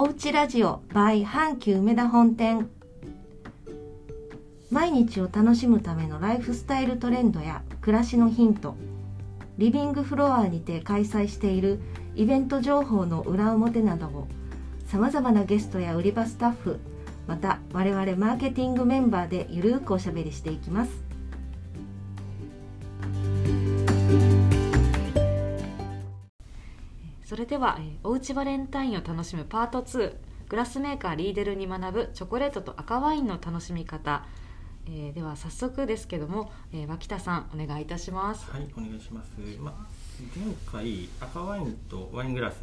おうちラジオ by 阪急梅田本店。毎日を楽しむためのライフスタイルトレンドや暮らしのヒントリビングフロアにて開催しているイベント情報の裏表などをさまざまなゲストや売り場スタッフまた我々マーケティングメンバーでゆるくおしゃべりしていきます。れでは、えーおうちバレンタインを楽しむパート2グラスメーカーリーデルに学ぶチョコレートと赤ワインの楽しみ方、えーでは早速ですけども、えー脇田さんお願いいたします。はい、お願いします。まあ、前回赤ワインとワイングラス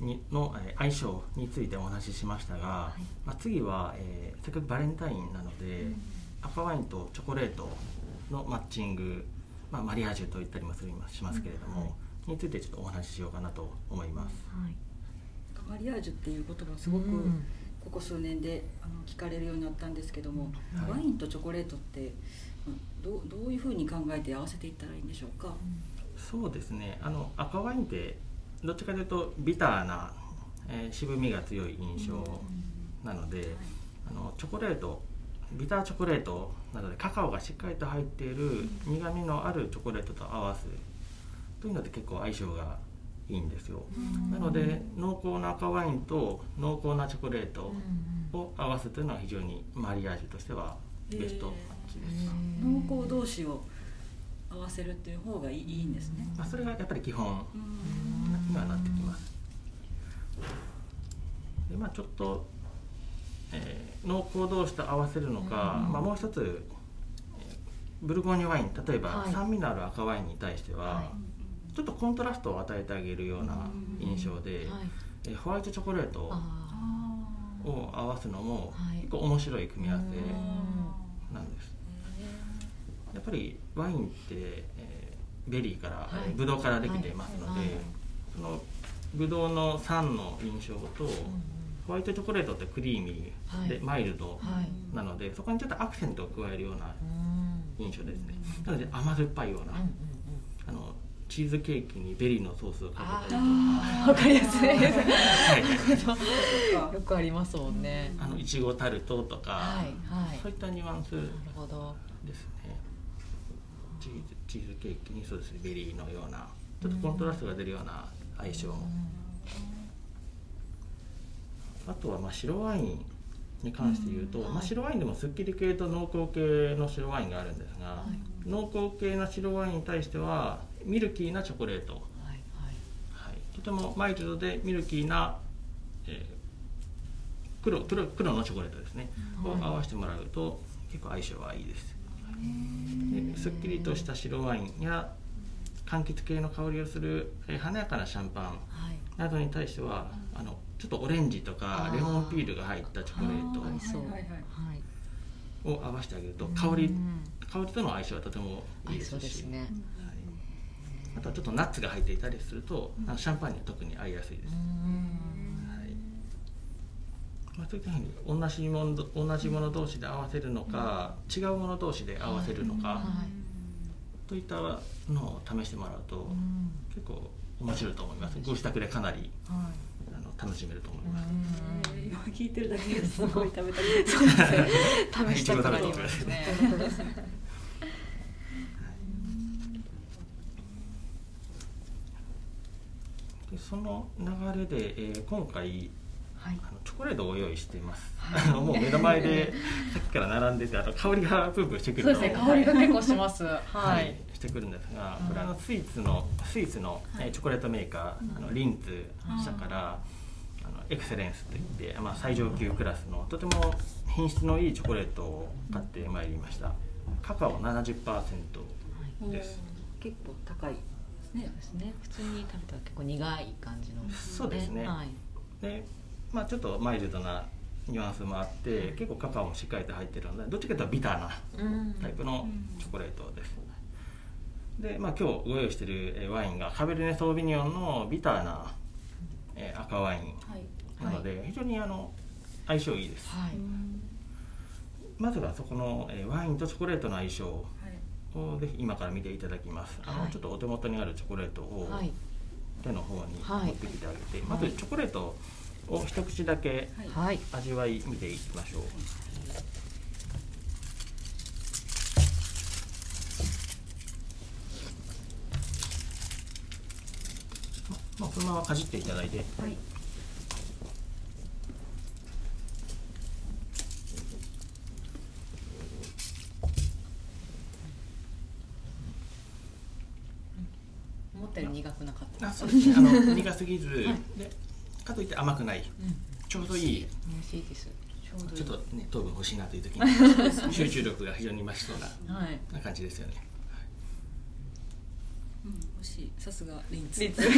にのえー相性についてお話ししましたが、まあ、次は、えーせっかくバレンタインなので、赤ワインとチョコレートのマッチング、まあ、マリアージュと言ったりもするしますけれども、についてちょっとお話ししようかなと思います。はい。マリアージュっていう言葉すごくうん。ここ数年であの聞かれるようになったんですけども、はい。ワインとチョコレートってまあどうどういうふうに考えて合わせていったらいいんでしょうか？そうですね。あの赤ワインってどっちかというとビターな、えー渋みが強い印象なので、あのチョコレートビターチョコレートなどでカカオがしっかりと入っている苦みのあるチョコレートと合わすというので結構相性がいいんですよ、なので濃厚な赤ワインと濃厚なチョコレートを合わすというのは非常にマリアージュとしてはベストマッチです、濃厚同士を合わせるっていう方がいいいいんですね。まあ、それがやっぱり基本。うん。にはなってきます。でまあちょっと、えー濃厚同士と合わせるのか、まあ、もう一つ、えーブルゴーニュワイン例えば、はい。酸味のある赤ワインに対しては、はちょっとコントラストを与えてあげるような印象で、はい。えーホワイトチョコレートあを合わすのもはい。結構面白い組み合わーせなんです。やっぱりワインって、えーベリーから、はい。えーブドウからできていますので、はい。そのブドウの酸の印象と、ホワイトチョコレートってクリーミーではい。マイルドはい。なので、そこにちょっとアクセントを加えるようなうん。印象ですね、なので甘酸っぱいような、あのチーズケーキにベリーのソースをかけたりとかわかりやすいですはいよくありますもんねあのいちごタルトとか、はいはいそういったニュアンスなるほどですねチー。ズチー。ズケー。キにそうですねベリー。のようなちょっとコントラストが出るような相性も、あとはまあ白ワインに関して言うと、うんはいまあ、白ワインでもすっきり系と濃厚系の白ワインがあるんですが、はい濃厚系の白ワインに対してはミルキーなチョコレート、はいはい、とてもマイルドでミルキーな、えー黒黒黒のチョコレートですね、はいを合わせてもらうと結構相性はいいです。ですっきりとした白ワインや柑橘系の香りをする、えー華やかなシャンパンはい。などに対してはあのちょっとオレンジとかレモンピールが入ったチョコレート。を合わせてあげると香りうん香りとの相性はとてもいいですしあとはちょっとナッツが入っていたりすると、あのシャンパンに特に合いやすいです、はい。まあ、そういったふうに同じもの同じもの同士で合わせるのか、違うもの同士で合わせるのか、はい。といったのを試してもらうと、うん。結構面白いと思います。ご自宅でかなりはあの楽しめると思いいます、えー今聞いてるだけです。ごい食べたくなうですね。試したくなりますねその流れで、えー今回はい。あのチョコレートをご用意しています、はい。あのもう目の前でさっきから並んでてあの香りがプンプンしてくるとそうですね香りが結構します。ははい。い、してくるんですが、これはあのスイーツのスイーツの、えーチョコレートメーカー、あのリンツ社から、あのエクセレンスといって、まあ、最上級クラスのとても品質のいいチョコレートを買ってまいりました。カカオ70%です、結構高い。ですねそうですね普通に食べたら結構苦い感じの。そうですね。はい。で、まあ、ちょっとマイルドなニュアンスもあって結構カカオもしっかりと入ってるのでどっちかというとビターなうん。タイプのチョコレートです、で、まあ、今日ご用意しているえーワインがカベルネ・ソービニオンのビターな、えー赤ワインはい。なので、非常にあの相性いいです、はい。まずはそこの、えーワインとチョコレートの相性はいをぜひ今から見ていただきます。あの、はい。ちょっとお手元にあるチョコレートをはい。手の方にはい持ってきてあげて、まずチョコレートを一口だけはい。はい味わい見ていきましょう。まあ、そのままかじっていただいて。はい思ったより苦くなかったあそうですね。あの苦すぎず、でかといって甘くない。ちょうどいい。美味しいです。ちょうどいいちょっとね糖分欲しいなという時に 集中力が非常に増しそうなはい。な感じですよね。うん美味しい。さすがリンツ。リンツ。と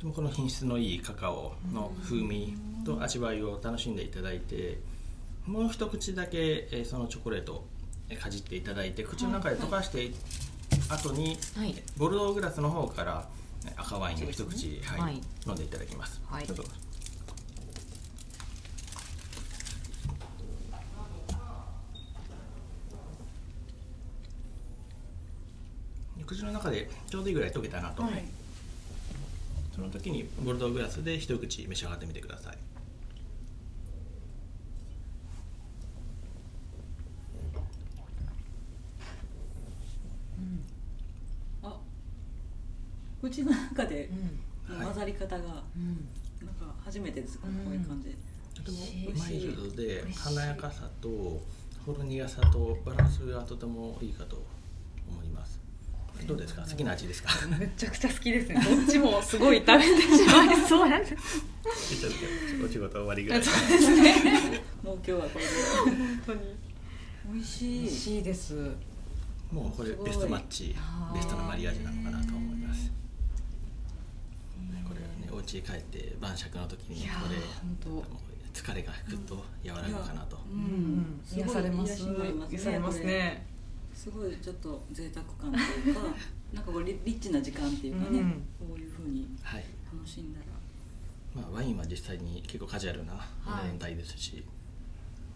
てもこの品質のいいカカオの風味と味わいを楽しんでいただいてもう一口だけえーそのチョコレートかじっていただいて口の中で溶かして後にはい。ボルドーグラスの方からえー赤ワインを一口、はい。はい。飲んでいただきます、はい。どうぞ。口の中でちょうどいいぐらい溶けたなと、はい。その時にボルドーグラスで一口召し上がってみてくださいあ口の中で混ざり方がなん。うんか初めてですこうん。ういう感じ。でとても美味しい。マイルドで華やかさとほろ苦さとバランスがとてもいいかと思います。どうですか？好きな味ですか？めちゃくちゃ好きですね。どっちもすごい食べてしまいそうなんです。ちょっとお仕事終わりぐらい。そうですね。もう今日はこれで。本当に。美味し美味いしいです。もうこれベストマッチはい。ベストなマリアージュなのかなと思いますこれはねお家へ帰って晩酌の時にこれ疲れがふっと和らぐかなと、ううんん。すごい癒されます癒されますね。すごいちょっと贅沢感というか なんかこうリリッチな時間っていうかね、うん。こういうふうにはい。楽しんだら。まあ、ワインは実際に結構カジュアルなはい。年代ですし、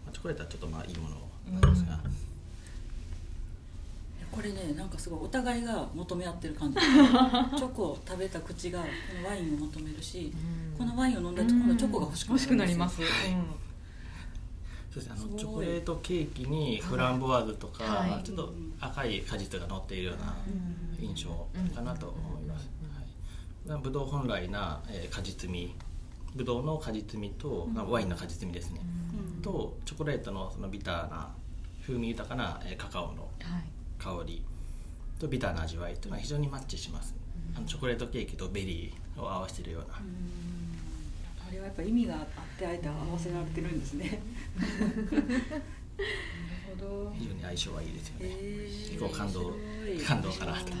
まあ、チョコレートはちょっとまあいいものなんですが、これねなんかすごいお互いが求め合ってる感じ。チョコを食べた口がこのワインを求めるし、このワインを飲んだ後今度チョコが欲しくなる欲しくなります、はいそうですねあのチョコレートケーキにフランボワーズとか、はい。ちょっと赤い果実が乗っているような印象かなと思います、はい、ブドウ本来な、えー果実味ブドウの果実味と、まあワインの果実味ですね、うん。とチョコレートのそのビターな風味豊かな、えーカカオのはい香りとビターな味わいというのは非常にマッチします、あのチョコレートケーキとベリーを合わせているような、あれはやっぱ意味があってあえて合わせられてるんですね。なるほど。非常に相性はいいですよね、えー結構感動感動かなと。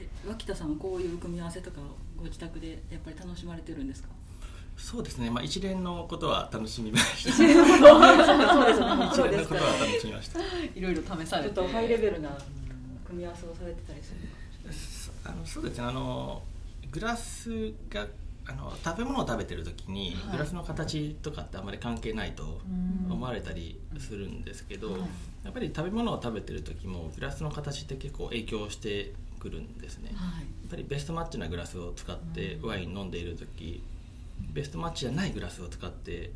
え脇田さんはこういう組み合わせとかをご自宅でやっぱり楽しまれてるんですか？そうですね、まあ、一連のことは楽しみました。そうですよね。一連のことは楽しみました。いろいろ試されて。ちょっとハイレベルな組み合わせをされてたりするあのそうですね。あのグラスがあの食べ物を食べてる時に、はい。グラスの形とかってあんまり関係ないと思われたりするんですけど、はい。やっぱり食べ物を食べてる時もグラスの形って結構影響してくるんですね、やっはいぱりベストマッチなグラスを使ってワイン飲んでいる時ベストマッチじゃないグラスを使って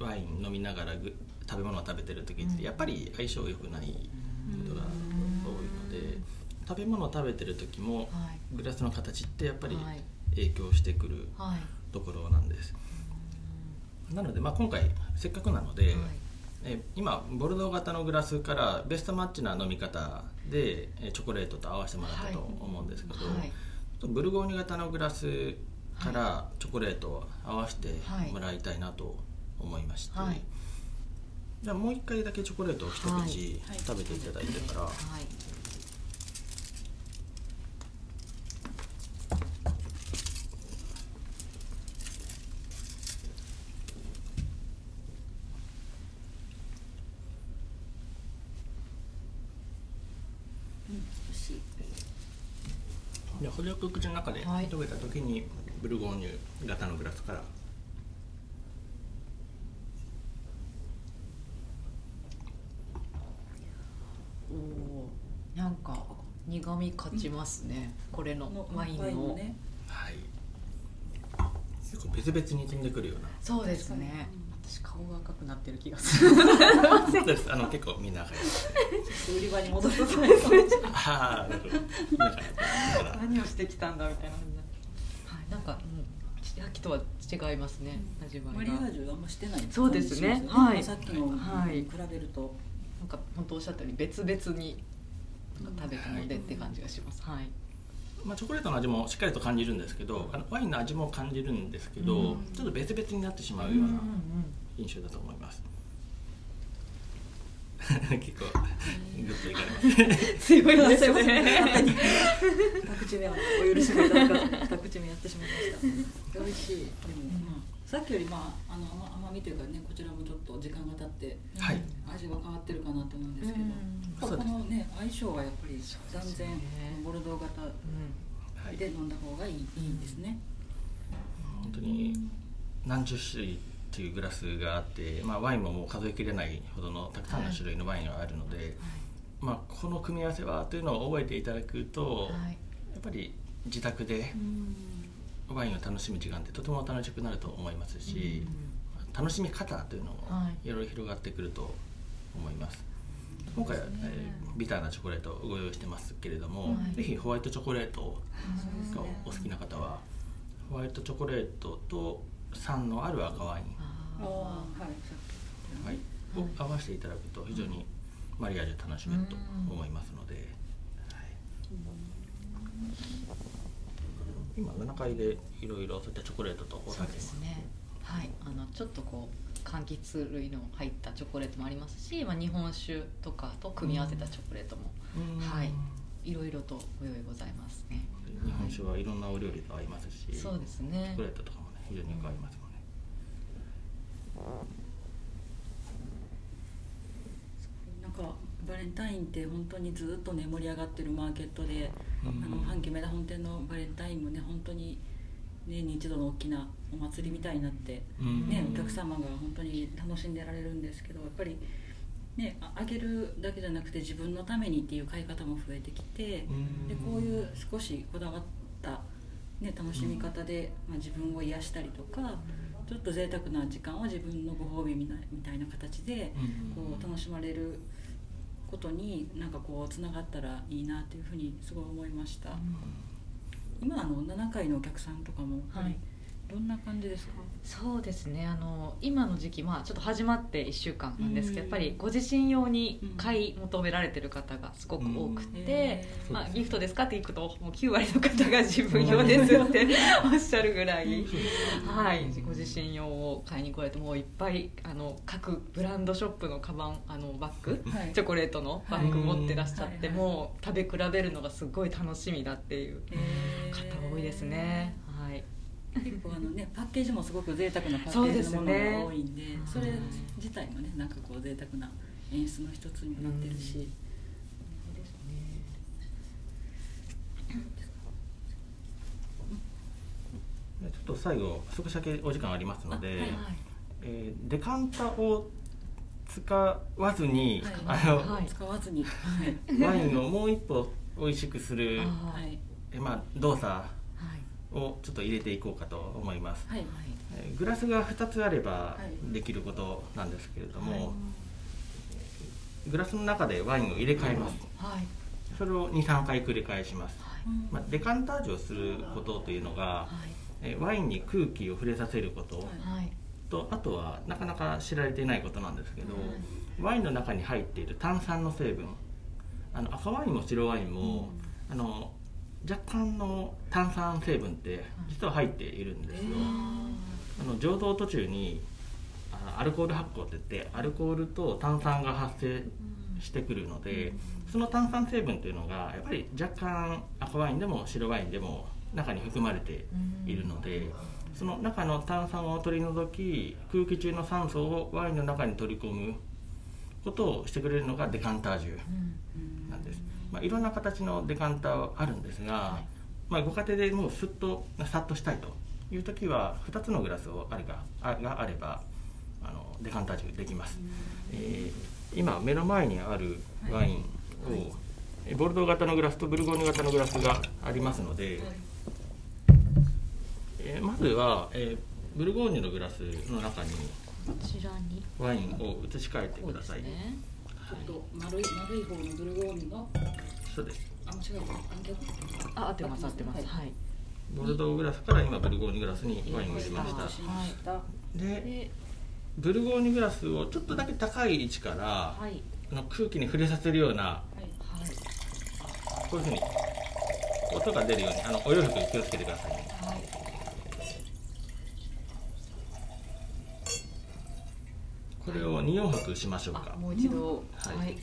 ワイン飲みながらぐ食べ物を食べてる時ってやっぱり相性良くないことが多いので食べ物を食べてる時もはい。グラスの形ってやっぱりはい。影響してくるはい。ところなんです。なのでまあ今回せっかくなので、はい。え今ボルドー型のグラスからベストマッチな飲み方でえチョコレートと合わせてもらったと思うんですけど、はい。ブルゴーニュ型のグラスからチョコレートを合わせてもらいたいなと思いまして、はい。じゃあもう一回だけチョコレートを一口はい。食べていただいてから、で程よく口の中ではい。溶けた時にブルゴーニュ型のグラスから。おおなんか苦味勝ちますね、これのこのワインの。ワインのね。はい。結構別々に飛んでくるような。そうですね。私顔が赤くなってる気がする。そうです。あの結構みんな赤い売り場に戻るとからだから何をしてきたんだみたいな。感じはいなんか、うん、さっきとは違いますね味わマリアージュあんましてない。そうですね。しますよはい。さっきのはいに比べると。なんか本当おっしゃったように別々に食べたのでって感じがします。はい。まあ、チョコレートの味もしっかりと感じるんですけどあのワインの味も感じるんですけど、うん。ちょっと別々になってしまうような印象だと思います結構グッといかれます強いですね二口目はお許しください二口目やってしまいました美味しいでも、まあ、さっきよりまああの甘甘みというかねこちらもちょっと時間が経って。はい。味は変わってるかなと思うんですけど、このね相性はやっぱり断然ボルドー型はいで飲んだ方がいい,、いいですね。本当に何十種類っていうグラスがあって、まあ、ワインももう数えきれないほどのたくさんの種類のワインがあるので、まあ、この組み合わせはというのを覚えていただくと、はい。やっぱり自宅でワインを楽しむ時間ってとても楽しくなると思いますし、楽しみ方というのもはい。いろいろ広がってくると思います。今回は、えービターなチョコレートをご用意してますけれども、はい。ぜひホワイトチョコレートがお好きな方はホワイトチョコレートと酸のある赤ワイン、ああはい。はい、を合わせていただくと非常にマリアージュ楽しめると思いますので、はい、今7階でいろいろそういったチョコレートとおそう酒ですね。はい。あのちょっとこう柑橘類の入ったチョコレートもありますし、まあ、日本酒とかと組み合わせたチョコレートも、うん。はい。いろいろとご用意ございますね。日本酒はいろんなお料理と合いますしそうですチねョコレートとか非常によく合いますもんね、なんかバレンタインって本当にずっとね盛り上がってるマーケットで、うん。あの阪急梅田本店のバレンタインもね本当に年に一度の大きなお祭りみたいになって、うん。ね、お客様が本当に楽しんでられるんですけどやっぱりねああげるだけじゃなくて自分のためにっていう買い方も増えてきて、うん。でこういう少しこだわった、ね、楽しみ方で、まあ、自分を癒したりとかちょっと贅沢な時間を自分のご褒美みたいみたいな形でうんこう楽しまれることになんかこうつながったらいいなっていうふうにすごい思いました、今あの7回のお客さんとかもはいどんな感じですか、そうですね。あの今の時期、まあ、ちょっと始まって1週間なんですけど、うん。やっぱりご自身用に買い求められてる方がすごく多くて、まあ、ギフトですかって聞くともう9割の方が自分用ですって おっしゃるぐらい、はい、ご自身用を買いに来られてもういっぱいあの各ブランドショップのカバンあのバッグはい。チョコレートのバッグ持ってらっしゃって、はい。もう食べ比べるのがすごい楽しみだっていう方多いですね。はい結構あのねパッケージもすごご贅沢なパッケージのものが多いんでそはい。れ自体もねなんかこう贅沢な演出の一つにもなってるし、ちょっと最後少しだけお時間ありますので、あはい。えーデカンタを使わずに、はい。あの、はい。使わずに。はい、ワインをもう一歩美味しくする、あはい。えまあ、動作はいをちょっと入れていこうかと思います、はい。えーグラスが2つあればはい。できることなんですけれども、はい。グラスの中でワインを入れ替えます、はい。それを23回繰り返します、はい。うんまあ、デカンタージュをすることというのが、はい。えーワインに空気を触れさせること。はい。はい。とあとはなかなか知られていないことなんですけど、ワインの中に入っている炭酸の成分。あの赤ワインも白ワインも、あの若干の炭酸成分って実は入っているんですよ、あの醸造途中にあアルコール発酵って言ってアルコールと炭酸が発生してくるので、その炭酸成分というのがやっぱり若干赤ワインでも白ワインでも中に含まれているので、その中の炭酸を取り除き空気中の酸素をワインの中に取り込むことをしてくれるのがデカンタージュうんなん。です、まあ、いろんな形のデカンターはあるんですが、まあ、ご家庭でもうスッとさっとしたいという時は2つのグラスをあればあがあればあのデカンタージュできます、えー今目の前にあるワインを、えボルドー型のグラスとブルゴーニュ型のグラスがありますので、えーまずは、えーブルゴーニュのグラスの中にワインを移し替えてください、ちょっと丸い丸い方のブルゴーニュがそうです。あ間違えた。あ逆あ合ってます。合ってます。はい。ボルドーグラスから今ブルゴーニュグラスにワインを入れました。しましたででブルゴーニュグラスをちょっとだけ高い位置から、はい。あの空気に触れさせるようなはいはい。こういうふうに音が出るようにあのお洋服気をつけてくださいね。はいこれを2往復しましょうか。あもう一度。はい。はい。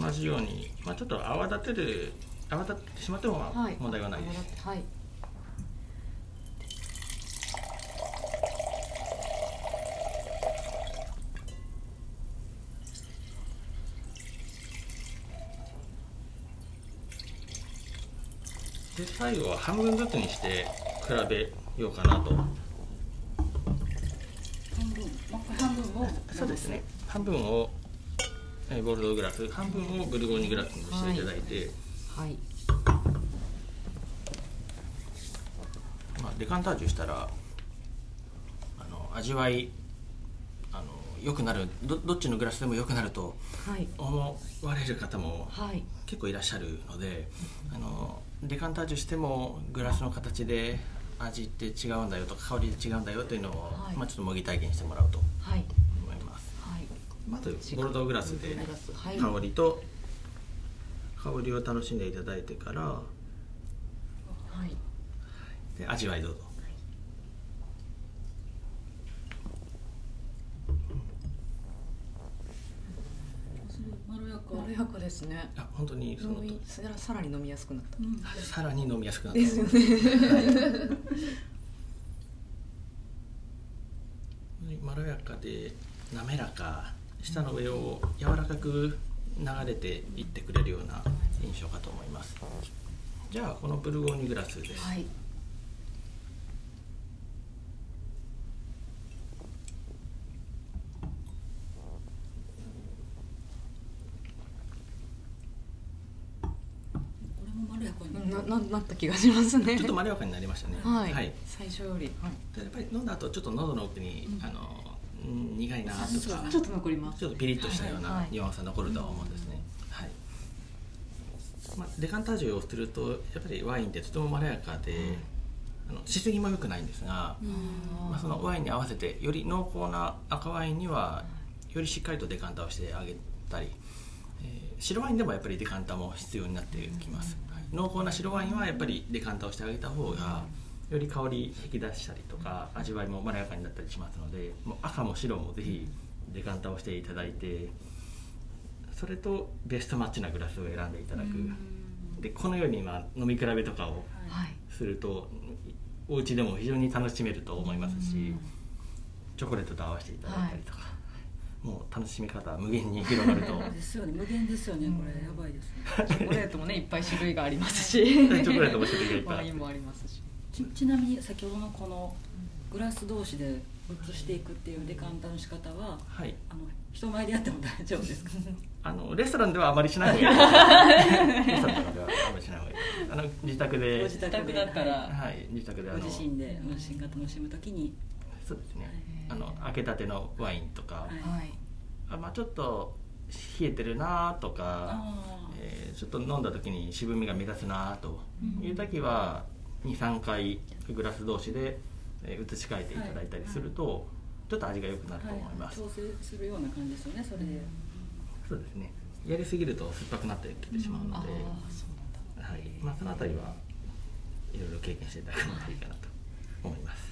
同じように、まあ、ちょっと泡立てる泡立ってしまっても問題はないです、はい。で最後は半分ずつにして比べようかなと半分もう一回半分をそうですね。半分をえーボルドーグラス半分をブルゴーニュグラスにしていただいて、はい。まあ、デカンタージュしたらあの味わいあの良くなるどどっちのグラスでも良くなるとはい。思われる方もはい。結構いらっしゃるのであのデカンタージュしてもグラスの形で味って違うんだよとか香りで違うんだよというのを、はい。まあ、ちょっと模擬体験してもらおうとはいボルドーグラスでボルドーグラスはい。香りと香りを楽しんでいただいてからはい。で味わいどうぞ。ですね。あ本当にそのさらさらに飲みやすくなった。うん。さらに飲みやすくなった。ですよね。まろやかで滑らか舌の上を柔らかく流れていってくれるような印象かと思います。じゃあこのブルゴーニュグラスです、はい。これもまろやかにななななった気がしますね。ちょっとまろやかになりましたね。はい、最初より、はい、でやっぱり飲んだ後ちょっと喉の奥に、うん。あのうん苦いなとか。ちょっと残ります。ちょっとピリッとしたようないニュアンスが残るとは思うんですね、はい。まあ、デカンタージュをするとやっぱりワインってとてもまろやかで、あのしすぎも良くないんですが、まあ、そのワインに合わせてより濃厚な赤ワインにはよりしっかりとデカンタをしてあげたり、えー白ワインでもやっぱりデカンタも必要になってきます、はい。濃厚な白ワインはやっぱりデカンタをしてあげた方がより香り引き出したりとか味わいもまろやかになったりしますのでもう赤も白もぜひデカンタをしていただいてそれとベストマッチなグラスを選んでいただく、でこのように今飲み比べとかをはい。するとお家でも非常に楽しめると思いますしチョコレートと合わせていただいたりとか、もう楽しみ方は無限に広がると。ですよね。無限ですよね。これやばいですね。チョコレートもねいっぱい種類がありますし。チョコレートも種類がいっぱいワインもありますしちちなみに先ほどのこのグラス同士で移していくっていうデカンタの仕方ははい。あの人前でやっても大丈夫ですか？あのレストランではあまりしない方がいい。で すレストランではあまりしない方がいい。ですあの自宅で。ご自宅で。だったら。はい。自宅であの。ご自身でご自身が楽しむときに。そうですね。あの開けたてのワインとか、はい。はい。あまあ、ちょっと冷えてるなとか、えーちょっと飲んだ時に渋みが目立つなという時は23回グラス同士でえー移し替えていただいたりすると、ちょっと味が良くなるとはい思います、調整するような感じですよねそれで。そうですね。やりすぎると酸っぱくなってきてしまうので、そうなんだ。はい。まあ、そのあたりはいろいろ経験していただくのがいいかなと思います。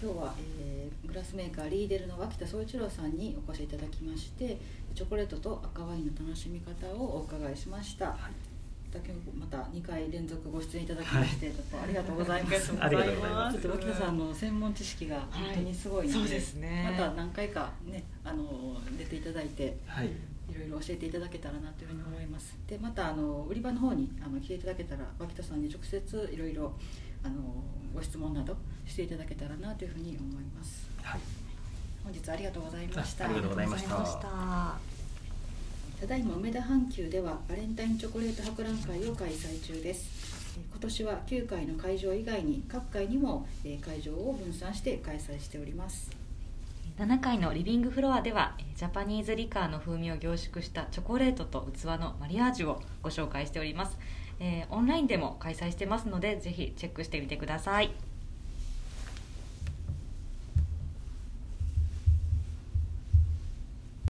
今日は、えーグラスメーカーリーデルの脇田総一郎さんにお越しいただきましてチョコレートと赤ワインの楽しみ方をお伺いしました、またまた2回連続ご出演いただきまして、ちょっとありがとうございます。ありがとうございます。ちょっと脇田さんの専門知識が本当にすごいので、はいそうですね。また何回かねあの出ていただいてはい。いろいろ教えていただけたらなというふうに思います。でまたあの売り場の方にあの来ていただけたら脇田さんに直接いろいろあのご質問などしていただけたらなというふうに思います。はい。本日ありがとうございました。あありがとうございましたただいま梅田阪急ではバレンタインチョコレート博覧会を開催中です。今年は9階の会場以外に各階にも会場を分散して開催しております。7階のリビングフロアではジャパニーズリカーの風味を凝縮したチョコレートと器のマリアージュをご紹介しております、えーオンラインでも開催してますのでぜひチェックしてみてください。